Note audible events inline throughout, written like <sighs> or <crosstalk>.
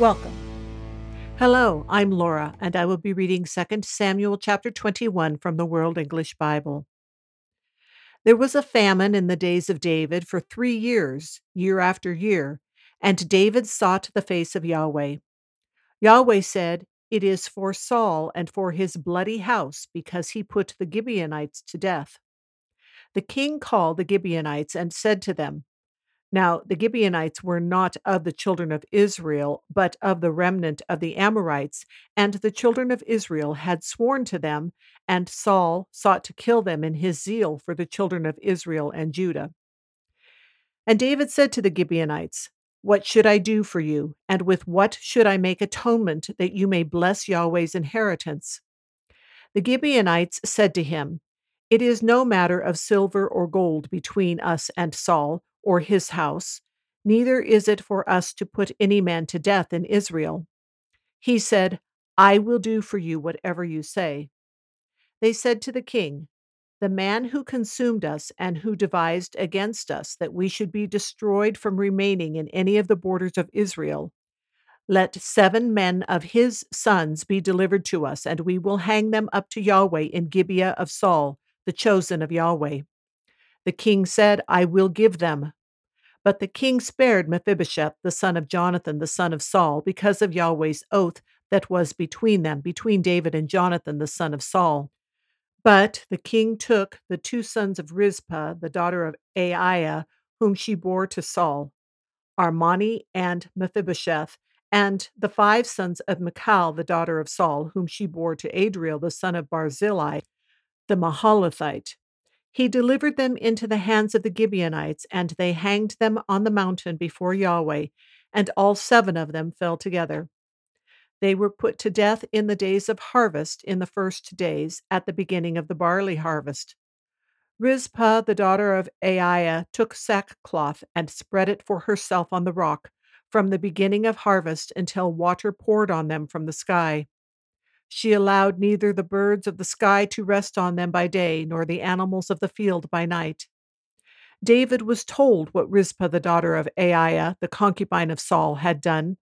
Welcome. Hello, I'm Laura, and I will be reading 2 Samuel chapter 21 from the World English Bible. There was a famine in the days of David for three years, year after year, and David sought the face of Yahweh. Yahweh said, It is for Saul and for his bloody house, because he put the Gibeonites to death. The king called the Gibeonites and said to them, now, the Gibeonites were not of the children of Israel, but of the remnant of the Amorites, and the children of Israel had sworn to them, and Saul sought to kill them in his zeal for the children of Israel and Judah. And David said to the Gibeonites, What should I do for you, and with what should I make atonement that you may bless Yahweh's inheritance? The Gibeonites said to him, It is no matter of silver or gold between us and Saul or his house, neither is it for us to put any man to death in Israel. He said, I will do for you whatever you say. They said to the king, The man who consumed us and who devised against us that we should be destroyed from remaining in any of the borders of Israel, let seven men of his sons be delivered to us, and we will hang them up to Yahweh in Gibeah of Saul, the chosen of Yahweh. The king said, I will give them. But the king spared Mephibosheth, the son of Jonathan, the son of Saul, because of Yahweh's oath that was between them, between David and Jonathan, the son of Saul. But the king took the two sons of Rizpah, the daughter of Aiah, whom she bore to Saul, Armoni and Mephibosheth, and the five sons of Michal, the daughter of Saul, whom she bore to Adriel, the son of Barzillai, the Mahalathite. He delivered them into the hands of the Gibeonites, and they hanged them on the mountain before Yahweh, and all seven of them fell together. They were put to death in the days of harvest, in the first days, at the beginning of the barley harvest. Rizpah, the daughter of Aiah, took sackcloth and spread it for herself on the rock, from the beginning of harvest until water poured on them from the sky. She allowed neither the birds of the sky to rest on them by day, nor the animals of the field by night. David was told what Rizpah, the daughter of Aiah, the concubine of Saul, had done.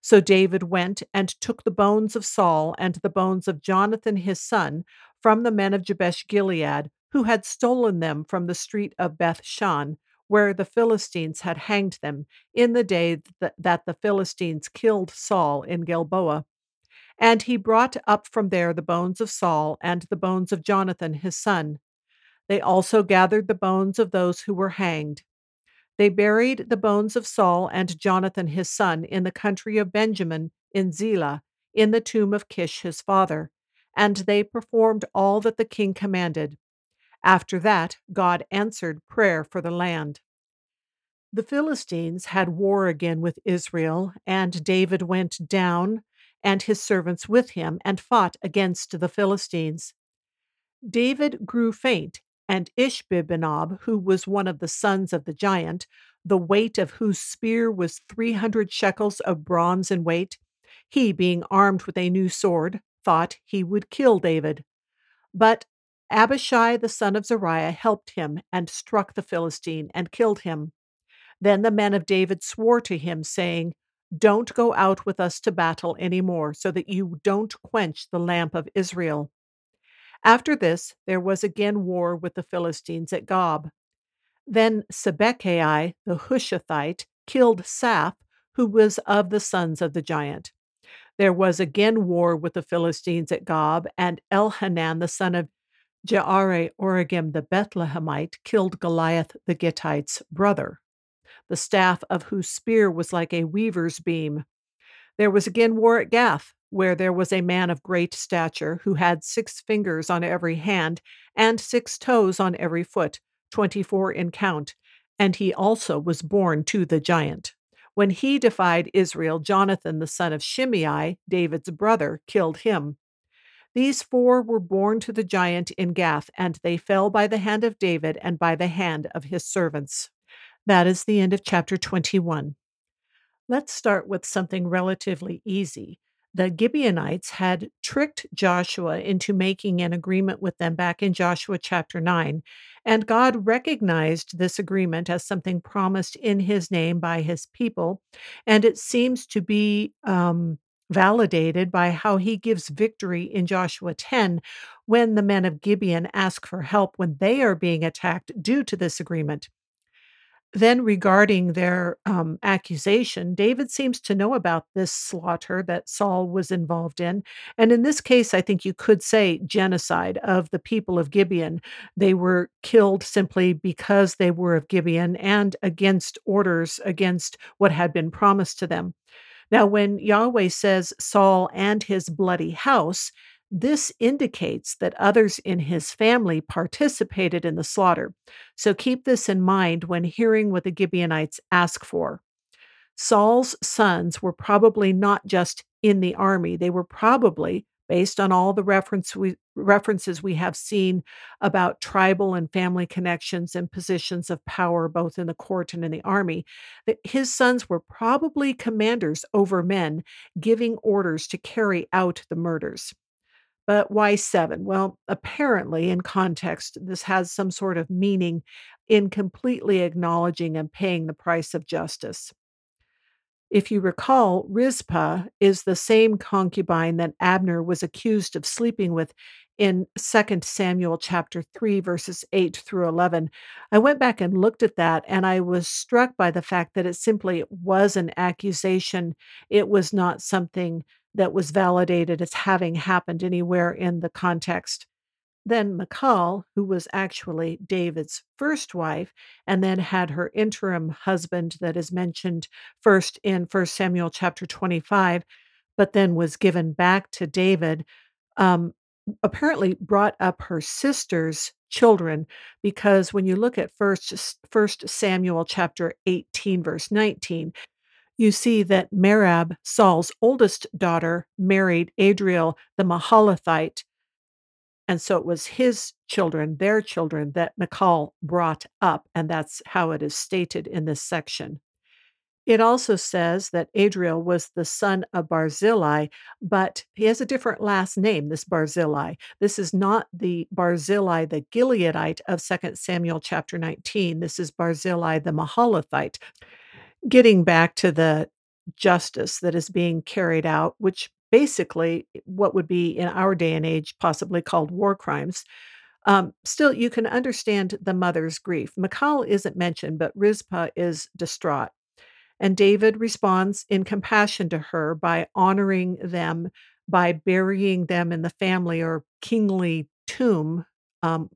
So David went and took the bones of Saul and the bones of Jonathan his son from the men of Jabesh Gilead, who had stolen them from the street of Beth Shan, where the Philistines had hanged them, in the day that the Philistines killed Saul in Gilboa. And he brought up from there the bones of Saul and the bones of Jonathan his son. They also gathered the bones of those who were hanged. They buried the bones of Saul and Jonathan his son in the country of Benjamin in Zelah, in the tomb of Kish his father, and they performed all that the king commanded. After that, God answered prayer for the land. The Philistines had war again with Israel, and David went down and his servants with him and fought against the Philistines. David grew faint, and Ishbi-benob, who was one of the sons of the giant, the weight of whose spear was three hundred shekels of bronze in weight, he, being armed with a new sword, thought he would kill David. But Abishai the son of Zeruiah helped him and struck the Philistine and killed him. Then the men of David swore to him, saying, don't go out with us to battle any more, so that you don't quench the lamp of Israel. After this, there was again war with the Philistines at Gob. Then Sibbecai the Hushathite killed Saph, who was of the sons of the giant. There was again war with the Philistines at Gob, and Elhanan the son of Jaare Oregim the Bethlehemite killed Goliath the Gittite's brother the staff of whose spear was like a weaver's beam. There was again war at Gath, where there was a man of great stature who had six fingers on every hand and six toes on every foot, twenty four in count, and he also was born to the giant. When he defied Israel, Jonathan, the son of Shimei, David's brother, killed him. These four were born to the giant in Gath, and they fell by the hand of David and by the hand of his servants. That is the end of chapter 21. Let's start with something relatively easy. The Gibeonites had tricked Joshua into making an agreement with them back in Joshua chapter 9, and God recognized this agreement as something promised in his name by his people, and it seems to be um, validated by how he gives victory in Joshua 10 when the men of Gibeon ask for help when they are being attacked due to this agreement. Then, regarding their um, accusation, David seems to know about this slaughter that Saul was involved in. And in this case, I think you could say genocide of the people of Gibeon. They were killed simply because they were of Gibeon and against orders, against what had been promised to them. Now, when Yahweh says Saul and his bloody house, this indicates that others in his family participated in the slaughter. So keep this in mind when hearing what the Gibeonites ask for. Saul's sons were probably not just in the army, they were probably, based on all the reference we, references we have seen about tribal and family connections and positions of power, both in the court and in the army, that his sons were probably commanders over men giving orders to carry out the murders. But why seven? Well, apparently, in context, this has some sort of meaning in completely acknowledging and paying the price of justice. If you recall, Rizpah is the same concubine that Abner was accused of sleeping with in 2 Samuel chapter 3 verses 8 through 11. I went back and looked at that and I was struck by the fact that it simply was an accusation. It was not something that was validated as having happened anywhere in the context. Then Michal, who was actually David's first wife, and then had her interim husband that is mentioned first in 1 Samuel chapter 25, but then was given back to David, um, apparently brought up her sister's children because when you look at first first Samuel chapter 18 verse 19 you see that Merab, Saul's oldest daughter, married Adriel the Mahalathite. And so it was his children, their children, that Michal brought up. And that's how it is stated in this section. It also says that Adriel was the son of Barzillai, but he has a different last name, this Barzillai. This is not the Barzillai, the Gileadite of 2 Samuel chapter 19. This is Barzillai the Mahalathite getting back to the justice that is being carried out, which basically what would be in our day and age possibly called war crimes. Um, still, you can understand the mother's grief. Michal isn't mentioned, but Rizpah is distraught. And David responds in compassion to her by honoring them, by burying them in the family or kingly tomb um,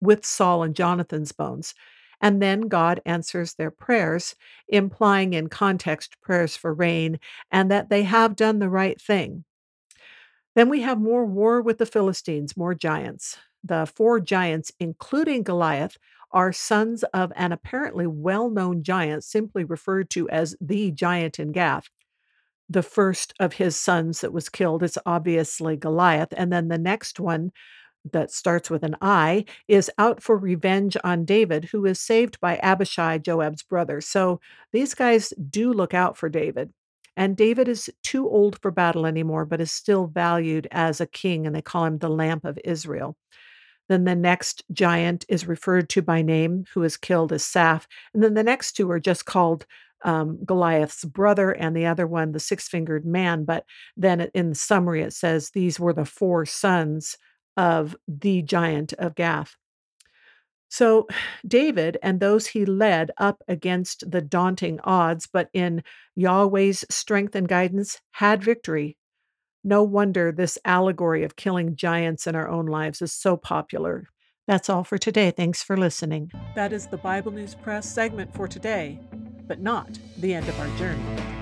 with Saul and Jonathan's bones. And then God answers their prayers, implying in context prayers for rain and that they have done the right thing. Then we have more war with the Philistines, more giants. The four giants, including Goliath, are sons of an apparently well known giant, simply referred to as the giant in Gath. The first of his sons that was killed is obviously Goliath. And then the next one that starts with an I, is out for revenge on David, who is saved by Abishai, Joab's brother. So these guys do look out for David. And David is too old for battle anymore, but is still valued as a king, and they call him the Lamp of Israel. Then the next giant is referred to by name, who is killed as Saph. And then the next two are just called um, Goliath's brother, and the other one, the six fingered man. But then in summary, it says these were the four sons of the giant of Gath. So <sighs> David and those he led up against the daunting odds, but in Yahweh's strength and guidance, had victory. No wonder this allegory of killing giants in our own lives is so popular. That's all for today. Thanks for listening. That is the Bible News Press segment for today, but not the end of our journey.